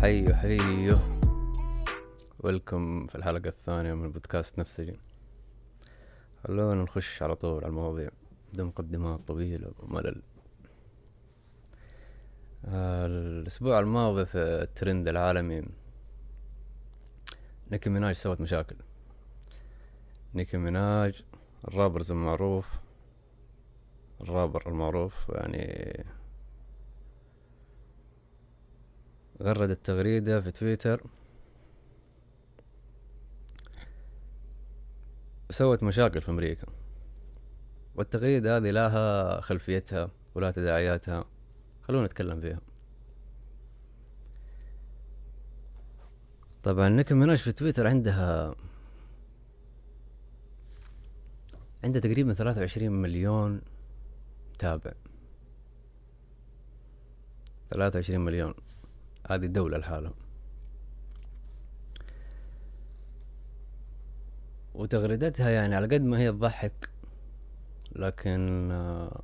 حيو حيو. welcome في الحلقة الثانية من بودكاست نفسجي خلونا نخش على طول على المواضيع. بدون مقدمات طويلة وملل الأسبوع الماضي في الترند العالمي نيكي ميناج سوت مشاكل. نيكي ميناج ال rappers المعروف الرابر المعروف يعني غردت تغريدة في تويتر. وسوت مشاكل في أمريكا. والتغريدة هذه لها خلفيتها ولا تداعياتها. خلونا نتكلم فيها. طبعا نيكي ميناج في تويتر عندها عندها تقريبا ثلاثة وعشرين مليون متابع ثلاثة وعشرين مليون. هذه الدولة لحالها وتغريدتها يعني على قد ما هي تضحك لكن آه،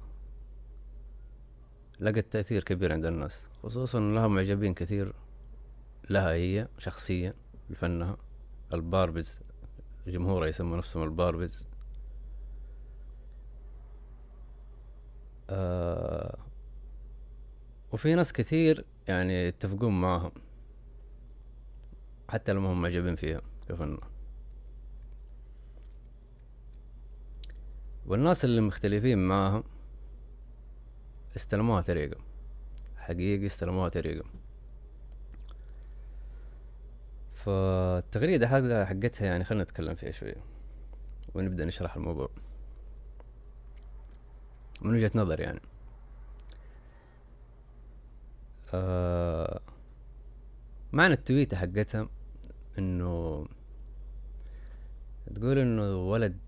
لقت تأثير كبير عند الناس خصوصا لها معجبين كثير لها هي شخصيا لفنها الباربز جمهورها يسموا نفسهم الباربز آه وفي ناس كثير يعني يتفقون معاهم. حتى لو هم معجبين فيها كفن والناس اللي مختلفين معاهم استلموها طريقة. حقيقي استلموها طريقة. فالتغريدة هذا حقتها يعني خلنا نتكلم فيها شوية ونبدأ نشرح الموضوع. من وجهة نظر يعني. آه معنى التويتة حقتها إنه تقول إنه ولد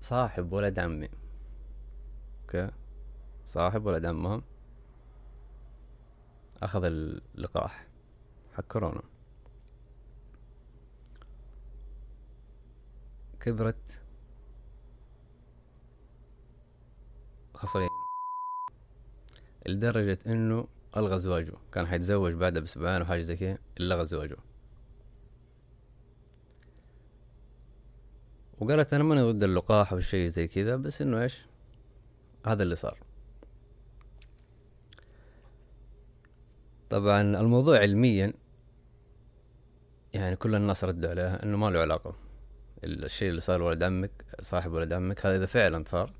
صاحب ولد عمي. أوكي؟ صاحب ولد عمهم. أخذ اللقاح حق كورونا. كبرت خصين لدرجة إنه ألغى زواجه. كان حيتزوج بعدها بأسبوعين وحاجة زي كده ألغى زواجه. وقالت أنا ماني ضد اللقاح أو شيء زي كذا بس إنه إيش؟ هذا اللي صار. طبعا الموضوع علميا يعني كل الناس ردوا عليها إنه ما له علاقة. الشيء اللي صار ولد عمك صاحب ولد عمك هذا إذا فعلا صار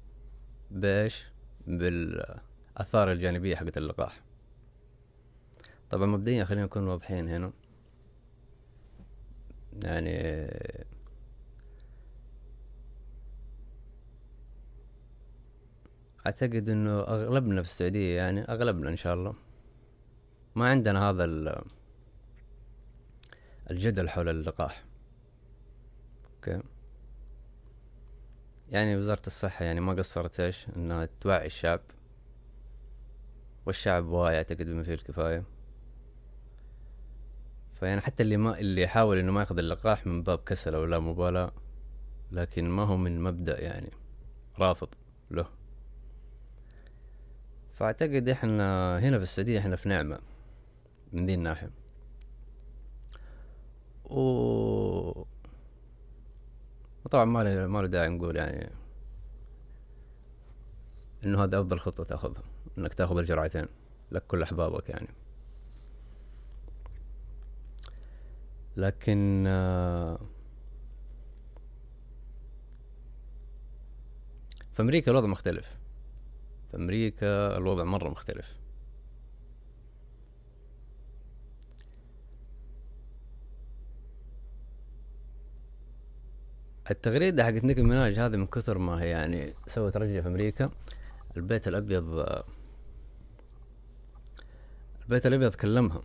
بإيش؟ بالأثار الجانبية حقت اللقاح. طبعا مبدئيا خلينا نكون واضحين هنا. يعني أعتقد إنه أغلبنا في السعودية يعني أغلبنا إن شاء الله ما عندنا هذا الجدل حول اللقاح. أوكي؟ يعني وزارة الصحة يعني ما قصرت إيش؟ إنها توعي الشعب والشعب واعي أعتقد بما فيه الكفاية. فيعني حتى اللي ما اللي يحاول إنه ما ياخذ اللقاح من باب كسل أو لا مبالاة لكن ما هو من مبدأ يعني رافض له. فأعتقد إحنا هنا في السعودية إحنا في نعمة من ذي الناحية و وطبعا ما له ما داعي نقول يعني إنه هذا أفضل خطوة تأخذها إنك تأخذ الجرعتين لك كل أحبابك يعني. لكن آه، في أمريكا الوضع مختلف. في أمريكا الوضع مرة مختلف. التغريدة حقت نيكي ميناج هذه من كثر ما هي يعني سوت رجة في أمريكا. البيت الأبيض البيت الأبيض كلمها.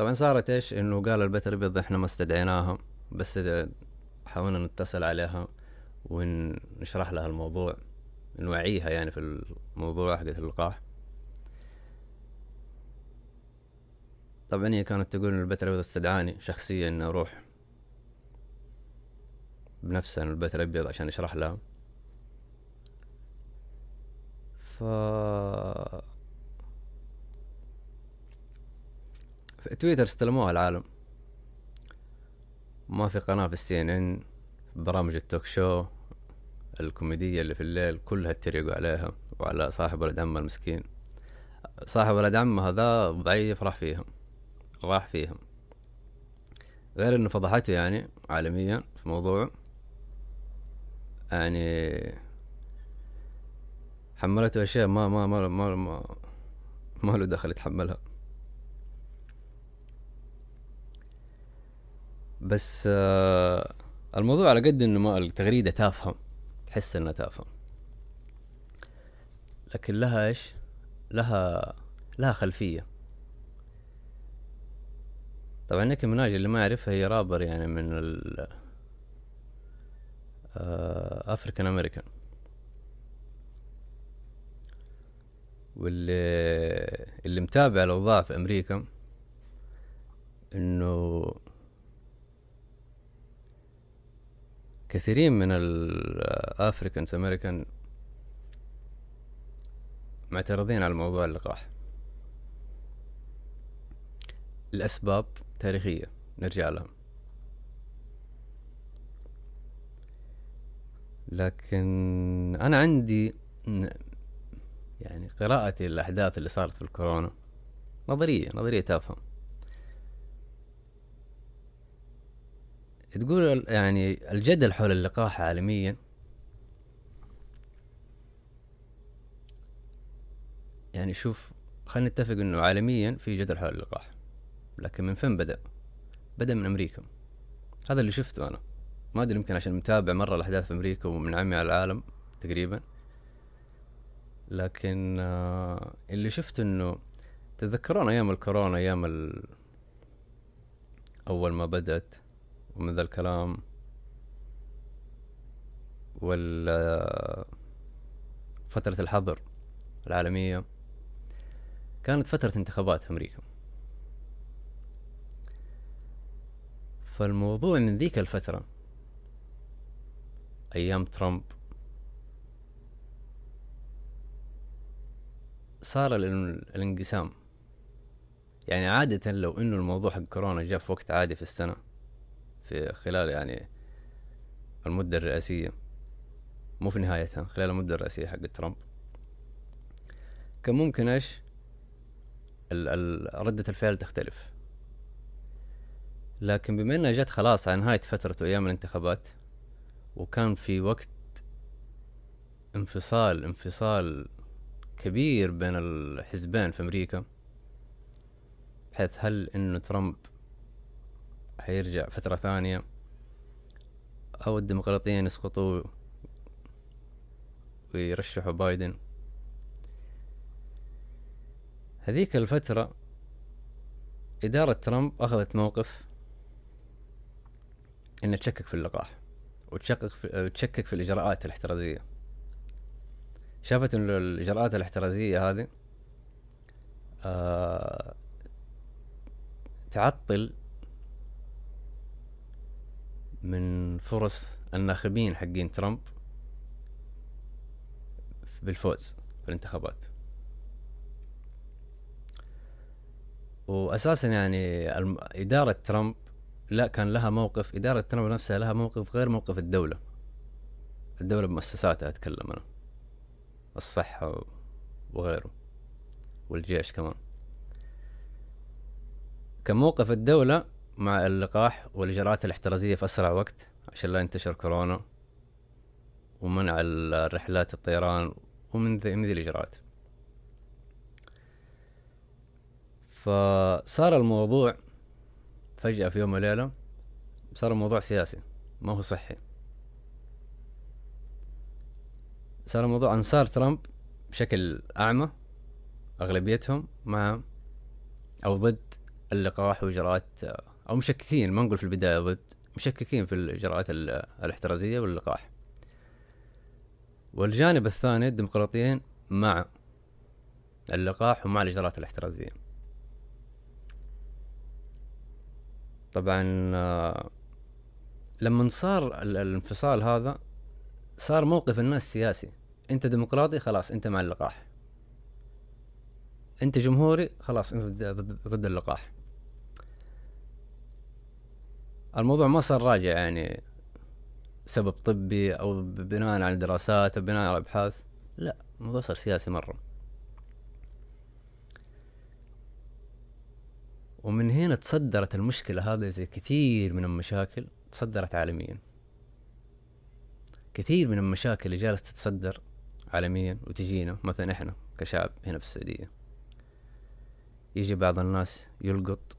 طبعا صارت إيش؟ إنه قال البيت الأبيض إحنا ما استدعيناها بس حاولنا نتصل عليها ونشرح لها الموضوع نوعيها يعني في الموضوع حق اللقاح. طبعا هي كانت تقول إن البيت الأبيض استدعاني شخصيا إني أروح بنفسها البيت الأبيض عشان يشرح لها. ف تويتر استلموها العالم. ما في قناة في السي إن إن برامج التوك شو الكوميدية اللي في الليل كلها اتريقوا عليها وعلى صاحب ولد عمه المسكين. صاحب ولد عمه هذا ضعيف راح فيهم راح فيهم. غير إنه فضحته يعني عالميا في موضوع. يعني حملته أشياء ما ما ما ما ما, ما له دخل يتحملها. بس آه الموضوع على قد إنه ما التغريدة تافهة تحس إنها تافهة. لكن لها إيش؟ لها لها خلفية. طبعا نيكي مناج اللي ما يعرفها هي رابر يعني من ال افريكان امريكان واللي اللي متابع الاوضاع في أمريكا إنه كثيرين من الافريكانز امريكان معترضين على موضوع اللقاح. الأسباب تاريخية نرجع لها لكن أنا عندي يعني قراءتي للأحداث اللي صارت في الكورونا نظرية نظرية تافهة. تقول يعني الجدل حول اللقاح عالميا. يعني شوف خلينا نتفق إنه عالميا في جدل حول اللقاح لكن من فين بدأ؟ بدأ من أمريكا. هذا اللي شفته أنا. ما أدري يمكن عشان متابع مرة الأحداث في أمريكا ومن عمي على العالم تقريبا. لكن آه اللي شفته إنه تتذكرون أيام الكورونا أيام ال... أول ما بدأت؟ ومن ذا الكلام وال فترة الحظر العالمية كانت فترة انتخابات في أمريكا. فالموضوع من ذيك الفترة أيام ترامب صار الانقسام. يعني عادة لو إنه الموضوع حق كورونا جاء في وقت عادي في السنة في خلال يعني المدة الرئاسية مو في نهايتها خلال المدة الرئاسية حق ترامب. كان ممكن إيش؟ ال ال ردة الفعل تختلف. لكن بما إنها جت خلاص على نهاية فترة أيام الانتخابات وكان في وقت انفصال انفصال كبير بين الحزبين في أمريكا بحيث هل إنه ترامب حيرجع فترة ثانية. أو الديمقراطيين يسقطوا ويرشحوا بايدن. هذيك الفترة إدارة ترامب أخذت موقف انها تشكك في اللقاح وتشكك في تشكك في الإجراءات الاحترازية. شافت ان الإجراءات الاحترازية هذه آه تعطل من فرص الناخبين حقين ترامب بالفوز في الانتخابات واساسا يعني إدارة ترامب لا كان لها موقف إدارة ترامب نفسها لها موقف غير موقف الدولة. الدولة بمؤسساتها أتكلم أنا الصحة وغيره والجيش كمان. كان موقف الدولة مع اللقاح والإجراءات الاحترازية في أسرع وقت عشان لا ينتشر كورونا ومنع الرحلات الطيران ومن ذي من ذي الإجراءات. فصار الموضوع فجأة في يوم وليلة صار الموضوع سياسي ما هو صحي. صار الموضوع أنصار ترامب بشكل أعمى أغلبيتهم مع أو ضد اللقاح وإجراءات أو مشككين ما نقول في البداية ضد مشككين في الإجراءات الاحترازية واللقاح. والجانب الثاني الديمقراطيين مع اللقاح ومع الإجراءات الاحترازية. طبعا آه، لما صار الانفصال هذا صار موقف الناس سياسي. أنت ديمقراطي خلاص أنت مع اللقاح. أنت جمهوري خلاص أنت ضد اللقاح. الموضوع ما صار راجع يعني سبب طبي أو بناء على دراسات أو بناء على ابحاث لا الموضوع صار سياسي مرة. ومن هنا تصدرت المشكلة هذه زي كثير من المشاكل تصدرت عالميا. كثير من المشاكل اللي جالسة تتصدر عالميا وتجينا مثلا إحنا كشعب هنا في السعودية. يجي بعض الناس يلقط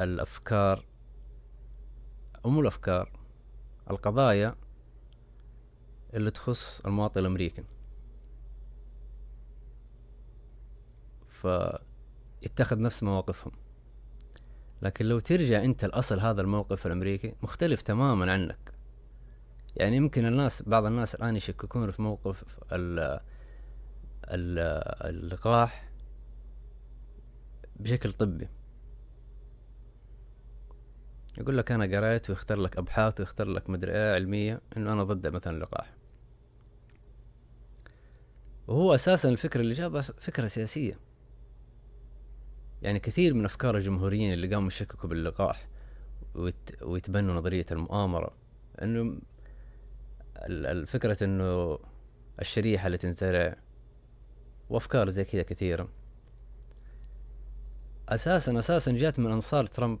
الأفكار أو مو الأفكار القضايا اللي تخص المواطن الأمريكي. فيتخذ نفس مواقفهم. لكن لو ترجع أنت الاصل هذا الموقف الأمريكي مختلف تماما عنك. يعني يمكن الناس بعض الناس الآن يشككون في موقف ال اللقاح بشكل طبي. يقول لك أنا قريت ويختار لك أبحاث ويختار لك مدري إيه علمية إنه أنا ضد مثلا اللقاح. وهو أساسا الفكرة اللي جابها فكرة سياسية. يعني كثير من أفكار الجمهوريين اللي قاموا يشككوا باللقاح ويت ويتبنوا نظرية المؤامرة إنه الفكرة إنه الشريحة اللي تنزرع وأفكار زي كذا كثيرة. أساسا أساسا جات من أنصار ترامب.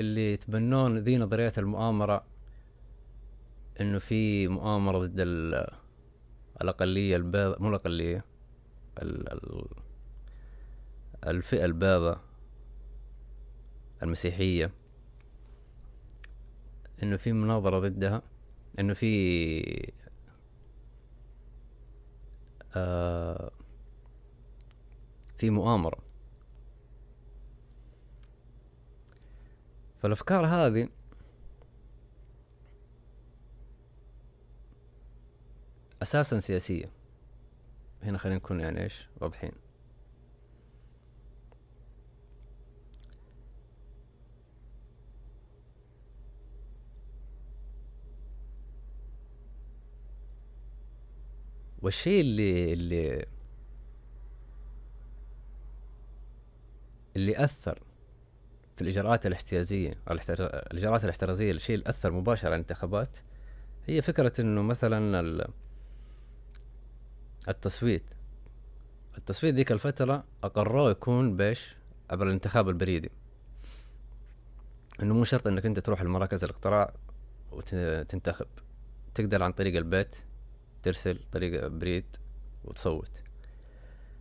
اللي يتبنون ذي نظرية المؤامرة إنه في مؤامرة ضد الأقلية البيضاء مو الأقلية الفئة البيضاء المسيحية. إنه في مناظرة ضدها إنه في آه في مؤامرة. فالأفكار هذه أساسا سياسية. هنا خلينا نكون يعني إيش؟ واضحين. والشيء اللي اللي اللي أثر في الإجراءات الاحتيازية الإجراءات الاحترازية الشيء اللي اثر مباشره على الانتخابات هي فكرة إنه مثلا التصويت. التصويت ذيك الفترة اقروه يكون بإيش؟ عبر الانتخاب البريدي. إنه مو شرط إنك أنت تروح لمراكز الاقتراع وتنتخب تقدر عن طريق البيت ترسل طريق بريد وتصوت.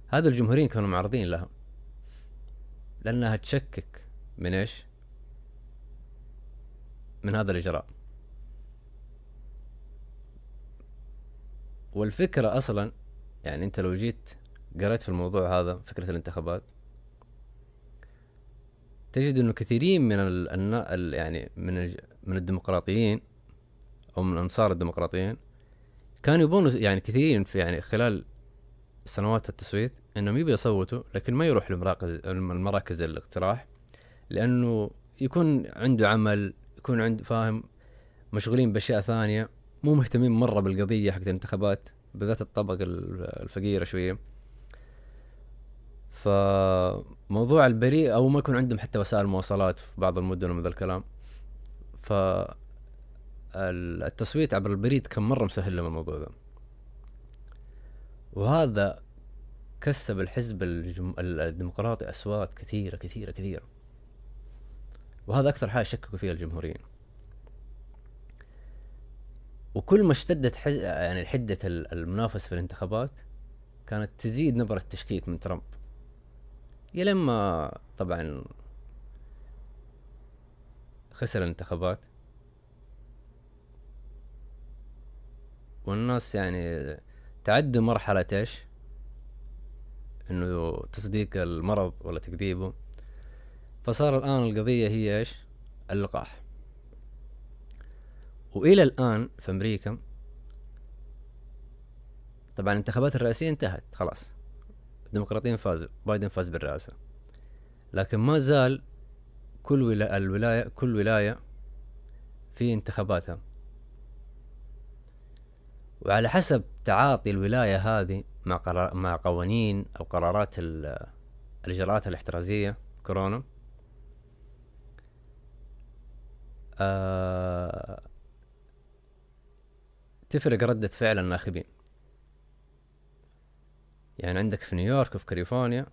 هذا الجمهوريين كانوا معرضين لها. لأنها تشكك من إيش؟ من هذا الاجراء والفكرة أصلا يعني أنت لو جيت قريت في الموضوع هذا فكرة الانتخابات تجد إنه كثيرين من ال ال يعني من من الديمقراطيين أو من أنصار الديمقراطيين كانوا يبون يعني كثيرين في يعني خلال سنوات التصويت إنهم يبي يصوتوا لكن ما يروح لمراكز المراكز الاقتراح. لأنه يكون عنده عمل يكون عنده فاهم مشغولين بأشياء ثانية مو مهتمين مرة بالقضية حقت الانتخابات بالذات الطبقة الفقيرة شوية. فموضوع البريء أو ما يكون عندهم حتى وسائل مواصلات في بعض المدن ومن ذا الكلام. ف التصويت عبر البريد كان مرة مسهل لهم الموضوع ده وهذا كسب الحزب. الديمقراطي أصوات كثيرة كثيرة كثيرة. وهذا أكثر حاجة شككوا فيها الجمهوريين. وكل ما اشتدت حز... يعني حدة المنافسة في الانتخابات كانت تزيد نبرة التشكيك من ترامب. يا لما طبعا خسر الانتخابات. والناس يعني تعدوا مرحلة إيش؟ إنه تصديق المرض ولا تكذيبه. فصار الآن القضية هي إيش؟ اللقاح. وإلى الآن في أمريكا طبعا الانتخابات الرئاسية انتهت خلاص. الديمقراطيين فازوا بايدن فاز بالرئاسة. لكن ما زال كل ولا الولاية كل ولاية في انتخاباتها. وعلى حسب تعاطي الولاية هذه مع قرار مع قوانين أو قرارات الإجراءات الاحترازية كورونا آه تفرق ردة فعل الناخبين. يعني عندك في نيويورك وفي كاليفورنيا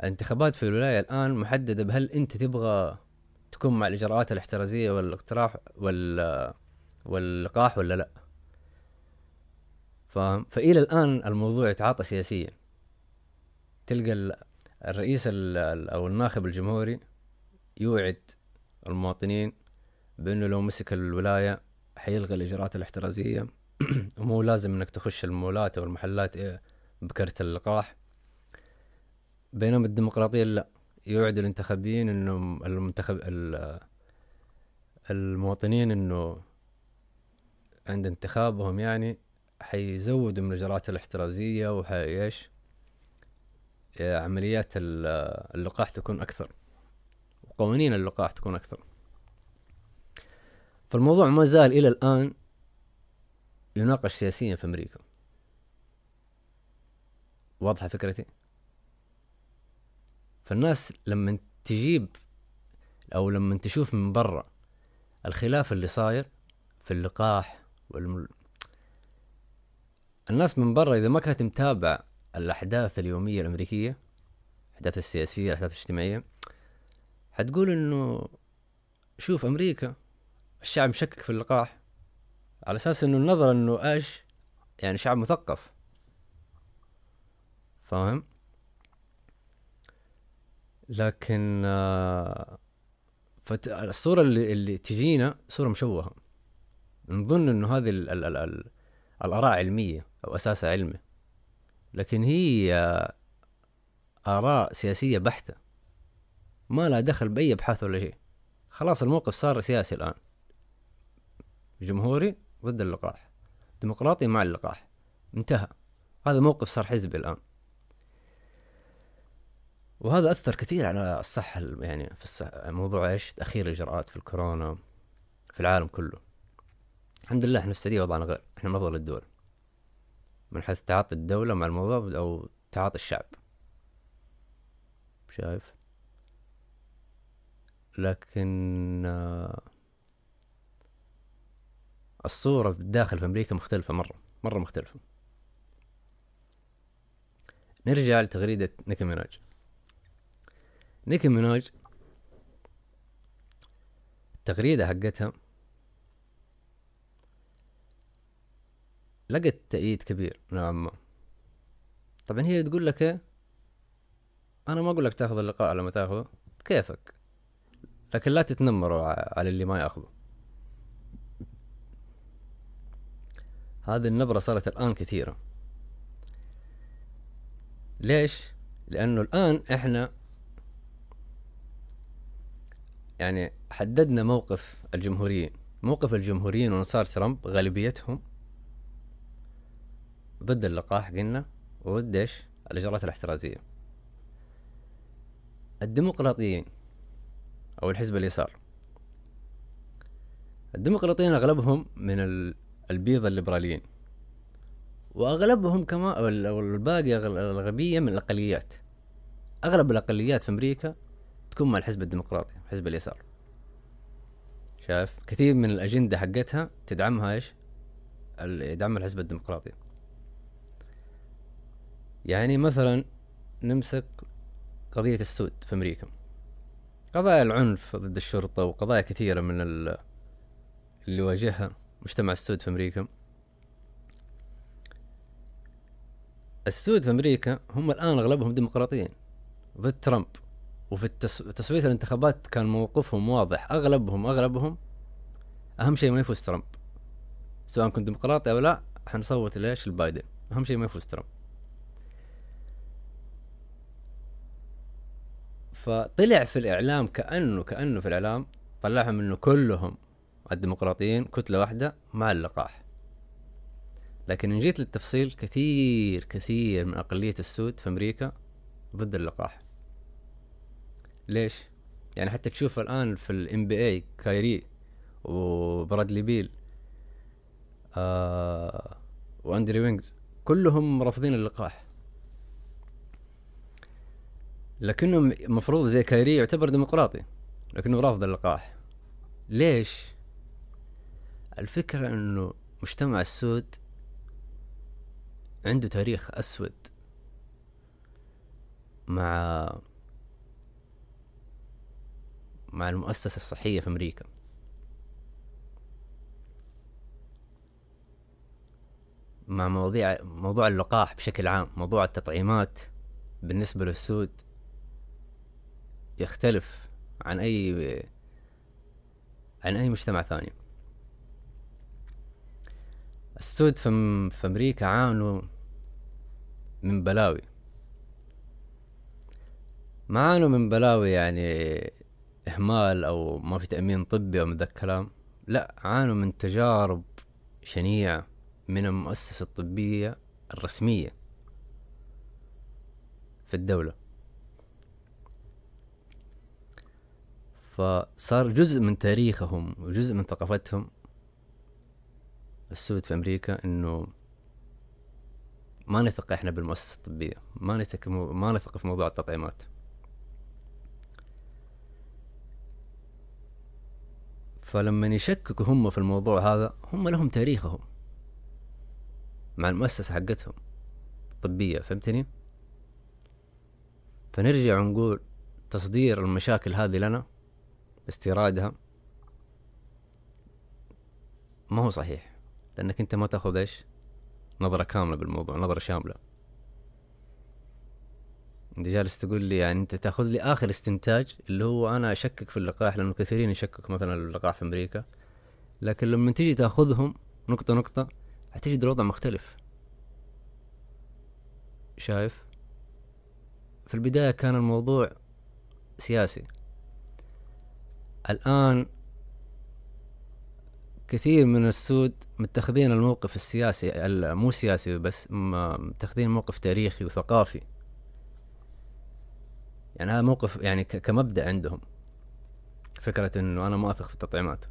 الانتخابات في الولاية الآن محددة بهل أنت تبغى تكون مع الإجراءات الاحترازية والاقتراح وال واللقاح ولا لا. فاهم؟ فإلى الآن الموضوع يتعاطى سياسيا. تلقى الرئيس أو الناخب الجمهوري يوعد المواطنين بأنه لو مسك الولاية حيلغي الإجراءات الاحترازية. ومو لازم إنك تخش المولات أو المحلات إيه، بكرت اللقاح. بينما الديمقراطية لا. يوعد الانتخابيين إنه المنتخب المواطنين إنه عند انتخابهم يعني حيزودوا من الإجراءات الاحترازية وحي إيش؟ عمليات اللقاح تكون أكثر. وقوانين اللقاح تكون أكثر. فالموضوع ما زال إلى الآن يناقش سياسيا في أمريكا. واضحة فكرتي؟ فالناس لما تجيب أو لما تشوف من برا الخلاف اللي صاير في اللقاح والم... الناس من برا إذا ما كانت متابعة الأحداث اليومية الأمريكية الأحداث السياسية الأحداث الاجتماعية حتقول إنه شوف أمريكا الشعب مشكك في اللقاح على أساس إنه النظرة إنه إيش؟ يعني شعب مثقف. فاهم؟ لكن آه. الصورة اللي, اللي تجينا صورة مشوهة. نظن إنه هذه ال... ال... ال... ال... الآراء علمية أو أساسها علمي. لكن هي آراء سياسية بحتة. ما لها دخل بأي أبحاث ولا شيء. خلاص الموقف صار سياسي الآن. جمهوري ضد اللقاح. ديمقراطي مع اللقاح. انتهى. هذا موقف صار حزبي الآن. وهذا أثر كثير على الصحة يعني في الصحة موضوع إيش؟ تأخير الإجراءات في الكورونا في العالم كله. الحمد لله إحنا في السعودية وضعنا غير. إحنا من أفضل الدول من حيث تعاطي الدولة مع الموضوع أو تعاطي الشعب. شايف؟ لكن آه الصورة بالداخل في أمريكا مختلفة مرة مرة مختلفة. نرجع لتغريدة نيكي ميناج. نيكي ميناج التغريدة حقتها لقت تأييد كبير نوعا ما. طبعا هي تقول لك إيه؟ أنا ما أقول لك تاخذ اللقاء على ما تاخذه كيفك لكن لا تتنمروا على اللي ما ياخذه هذه النبرة صارت الآن كثيرة ليش؟ لأنه الآن إحنا يعني حددنا موقف الجمهوريين موقف الجمهوريين وانصار ترامب غالبيتهم ضد اللقاح قلنا وضد إيش؟ الإجراءات الاحترازية الديمقراطيين أو الحزب اليسار. الديمقراطيين أغلبهم من ال البيض الليبراليين. وأغلبهم كمان أو الباقي الغبيه من الأقليات. أغلب الأقليات في أمريكا تكون مع الحزب الديمقراطي حزب اليسار. شايف؟ كثير من الأجندة حقتها تدعمها إيش؟ يدعمها الحزب الديمقراطي. يعني مثلا نمسك قضية السود في أمريكا. قضايا العنف ضد الشرطة وقضايا كثيرة من اللي واجهها مجتمع السود في أمريكا. السود في أمريكا هم الآن أغلبهم ديمقراطيين ضد ترامب. وفي. تصويت الانتخابات كان موقفهم واضح. اغلبهم أغلبهم أهم شيء ما يفوز ترامب. سواء كنت ديمقراطي أو لا حنصوت ليش البايدن. أهم شيء ما يفوز ترامب. فطلع في الإعلام كانه كأنه في الإعلام طلعهم إنه كلهم الديمقراطيين كتلة واحدة مع اللقاح. لكن إن جيت للتفصيل كثير كثير من أقلية السود في أمريكا ضد اللقاح. ليش؟ يعني حتى تشوف الآن في ال NBA كايري وبرادلي بيل آه وأندرو ويغنز كلهم رافضين اللقاح. لكنهم مفروض زي كايري يعتبر ديمقراطي لكنه رافض اللقاح. ليش؟ الفكرة إنه مجتمع السود عنده تاريخ أسود مع مع المؤسسة الصحية في أمريكا. مع مواضيع موضوع اللقاح بشكل عام موضوع التطعيمات بالنسبة للسود. يختلف عن أي عن أي مجتمع ثاني. السود في, في أمريكا عانوا من بلاوي. ما عانوا من بلاوي يعني إهمال أو ما في تأمين طبي أو من ذا الكلام. لا عانوا من تجارب شنيعة من المؤسسة الطبية الرسمية في الدولة. فصار جزء من تاريخهم وجزء من ثقافتهم السود في أمريكا إنه ما نثق إحنا بالمؤسسة الطبية ما نثق ما نثق في موضوع التطعيمات فلما يشككوا هم في الموضوع هذا هم لهم تاريخهم مع المؤسسة حقتهم الطبية فهمتني؟ فنرجع ونقول تصدير المشاكل هذه لنا استيرادها ما هو صحيح لأنك أنت ما تأخذ إيش؟ نظرة كاملة بالموضوع نظرة شاملة. أنت جالس تقول لي يعني أنت تأخذ لي آخر استنتاج اللي هو أنا أشكك في اللقاح لأنه كثيرين يشككوا مثلا اللقاح في أمريكا. لكن لما تيجي تأخذهم نقطة نقطة حتجد الوضع مختلف. شايف؟ في البداية كان الموضوع سياسي. الآن كثير من السود متخذين الموقف السياسي مو سياسي بس متخذين موقف تاريخي وثقافي. يعني هذا موقف يعني كمبدأ عندهم. فكرة إنه أنا ما أثق في التطعيمات.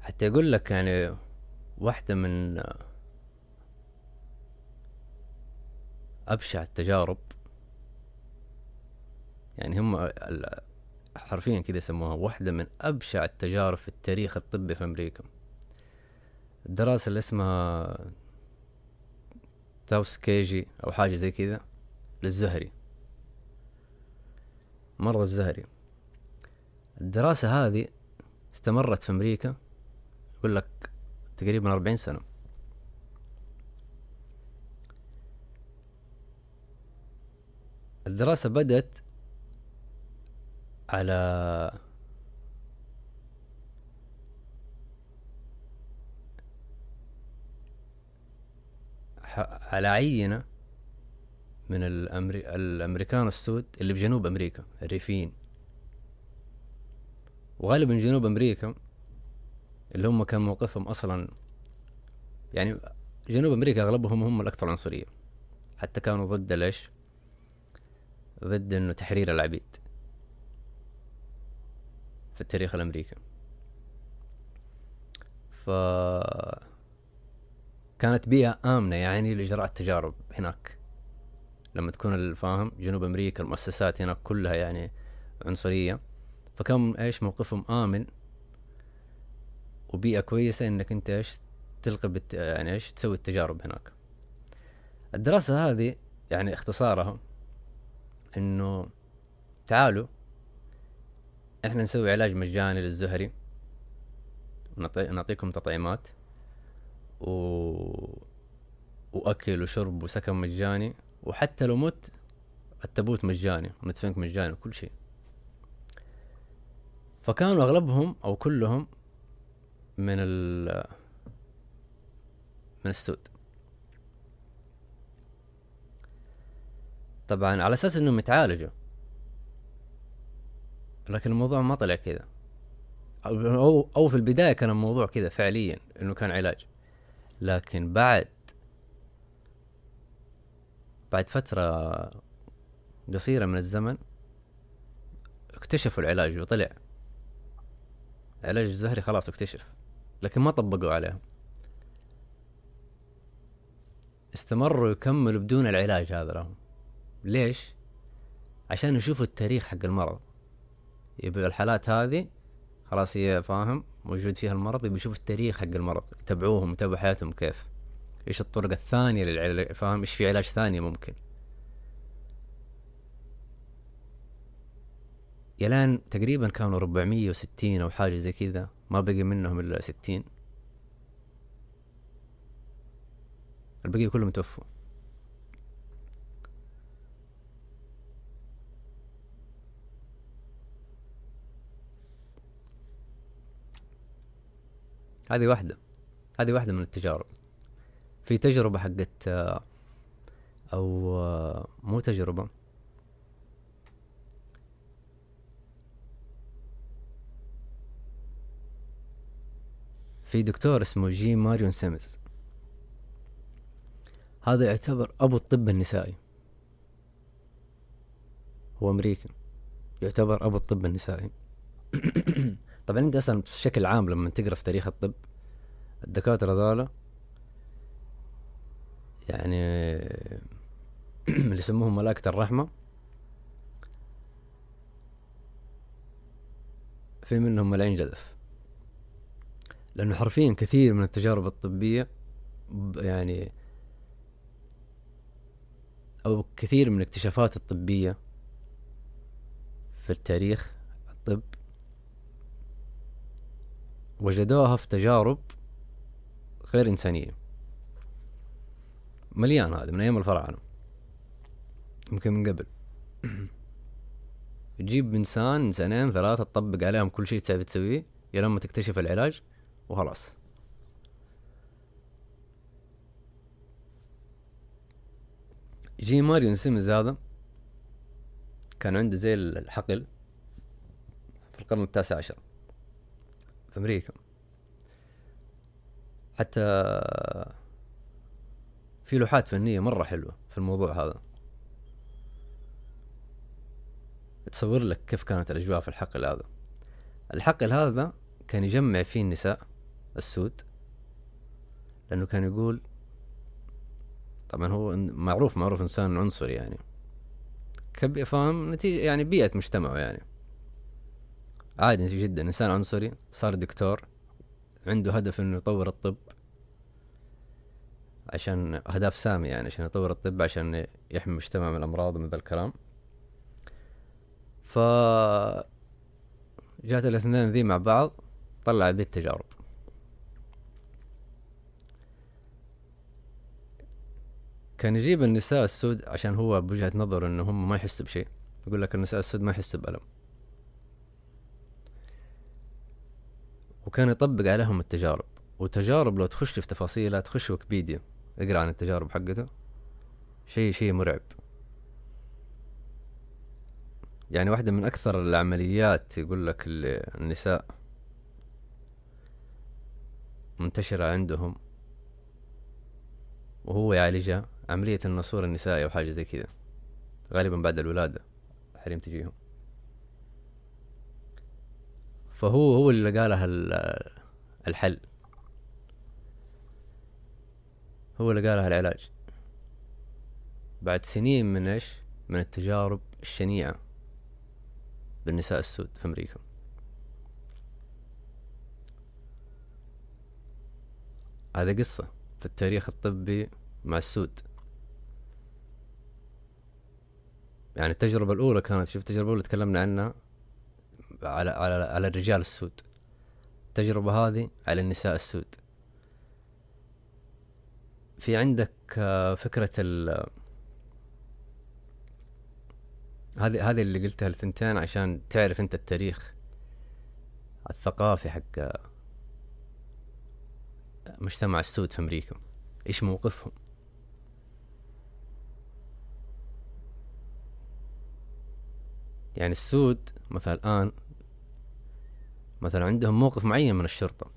حتى يقول لك يعني واحدة من أبشع التجارب يعني هم حرفيا كذا يسموها واحدة من أبشع التجارب في التاريخ الطبي في أمريكا. الدراسة اللي اسمها تاوس كيجي أو حاجة زي كذا للزهري. مرض الزهري. الدراسة هذه استمرت في أمريكا يقول لك تقريبا أربعين سنة. الدراسة بدأت على على عينة من الأمري... الأمريكان السود اللي في جنوب أمريكا الريفيين. وغالبا جنوب أمريكا اللي هم كان موقفهم أصلا يعني جنوب أمريكا أغلبهم هم الأكثر عنصرية حتى كانوا ضد ليش؟ ضد إنه تحرير العبيد. في التاريخ الأمريكي. ف كانت بيئة آمنة يعني لإجراء التجارب هناك. لما تكون الفاهم جنوب أمريكا المؤسسات هناك كلها يعني عنصرية فكان إيش موقفهم آمن وبيئة كويسة إنك أنت إيش تلقي بت... يعني إيش تسوي التجارب هناك. الدراسة هذه يعني اختصارها إنه تعالوا إحنا نسوي علاج مجاني للزهري. ونعطيكم تطعيمات و... وأكل وشرب وسكن مجاني. وحتى لو مت التابوت مجاني وندفنك مجاني وكل شيء. فكانوا أغلبهم أو كلهم من ال من السود. طبعا على أساس إنهم يتعالجوا. لكن الموضوع ما طلع كذا. أو أو في البداية كان الموضوع كذا فعليا إنه كان علاج. لكن بعد بعد فترة قصيرة من الزمن اكتشفوا العلاج وطلع. علاج الزهري خلاص اكتشف لكن ما طبقوا عليه. استمروا يكملوا بدون العلاج هذا لهم ليش؟ عشان يشوفوا التاريخ حق المرض. يبقى الحالات هذه خلاص هي فاهم؟ موجود فيها المرض يبي يشوف التاريخ حق المرض يتابعوهم يتابعوا حياتهم كيف. إيش الطرق الثانية للعلاج فاهم؟ إيش في علاج ثاني ممكن. يلان تقريبا كانوا 460 أو حاجة زي كذا ما بقي منهم إلا 60 البقية كلهم توفوا. هذه واحدة. هذه واحدة من التجارب. في تجربة حقت أو مو تجربة. في دكتور اسمه جي ماريون سيمز. هذا يعتبر أبو الطب النسائي. هو أمريكي. يعتبر أبو الطب النسائي. طبعا انت أصلا بشكل عام لما تقرأ في تاريخ الطب الدكاترة ذولا يعني اللي يسموهم ملائكة الرحمة في منهم ملايين جدف لأنه حرفيا كثير من التجارب الطبية يعني أو كثير من الاكتشافات الطبية في التاريخ الطب وجدوها في تجارب غير إنسانية. مليان هذا من أيام الفراعنة. يمكن من قبل. تجيب إنسان إنسانين ثلاثة تطبق عليهم كل شيء تبي تسويه يا لما تكتشف العلاج وخلاص. جي ماريون سيمز هذا كان عنده زي الحقل في القرن التاسع عشر. في أمريكا. حتى في لوحات فنية مرة حلوة في الموضوع هذا. تصور لك كيف كانت الأجواء في الحقل هذا. الحقل هذا كان يجمع فيه النساء السود لأنه كان يقول طبعا هو معروف معروف إنسان عنصري يعني. كب فاهم؟ نتيجة يعني بيئة مجتمعه يعني. عادي جدا. إنسان عنصري صار دكتور عنده هدف إنه يطور الطب عشان أهداف سامية يعني عشان يطور الطب عشان يحمي المجتمع من الأمراض ومن ذا الكلام. ف جات الاثنين ذي مع بعض طلع ذي التجارب. كان يجيب النساء السود عشان هو بوجهة نظره إنه هم ما يحسوا بشيء. يقول لك النساء السود ما يحسوا بألم. وكان يطبق عليهم التجارب. وتجارب لو تخش في تفاصيلها تخش ويكيبيديا. اقرأ عن التجارب حقته. شيء شيء مرعب. يعني واحدة من أكثر العمليات يقول لك النساء منتشرة عندهم وهو يعالجها عملية النسور النسائي أو حاجة زي كذا. غالبا بعد الولادة الحريم تجيهم. فهو هو اللي لقى لها الحل. هو اللي قال لها العلاج. بعد سنين من إيش؟ من التجارب الشنيعة بالنساء السود في أمريكا. هذا قصة في التاريخ الطبي مع السود. يعني التجربة الأولى كانت شوف التجربة الأولى تكلمنا عنها. على على على الرجال السود. التجربة هذه على النساء السود. في عندك آه، فكرة ال هذه هذه اللي قلتها الثنتين عشان تعرف انت التاريخ الثقافي حق مجتمع السود في أمريكا. إيش موقفهم؟ يعني السود مثلا الآن مثلا عندهم موقف معين من الشرطة.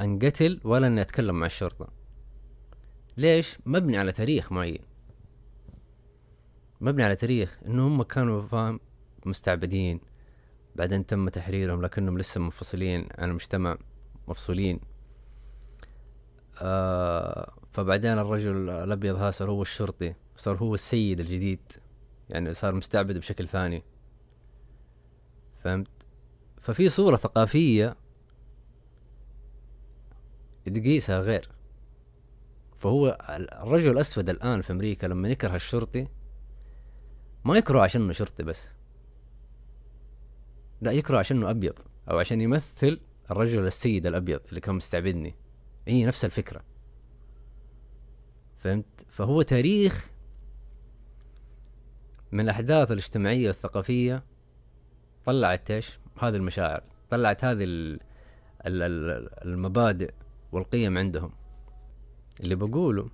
أنقتل ولا إني أتكلم مع الشرطة. ليش؟ مبني على تاريخ معين. مبني على تاريخ إنه هم كانوا فاهم مستعبدين. بعدين تم تحريرهم لكنهم لسه منفصلين عن المجتمع مفصولين. آه فبعدين الرجل الأبيض هذا صار هو الشرطي صار هو السيد الجديد. يعني صار مستعبد بشكل ثاني. فهمت؟ ففي صورة ثقافية تقيسها غير. فهو الرجل الأسود الآن في أمريكا لما يكره الشرطي ما يكره عشانه شرطي بس. لا يكره عشانه أبيض أو عشان يمثل الرجل السيد الأبيض اللي كان مستعبدني. هي نفس الفكرة. فهمت؟ فهو تاريخ من الأحداث الاجتماعية والثقافية طلعت إيش؟ هذه المشاعر طلعت هذه ال ال المبادئ والقيم عندهم. اللي بقوله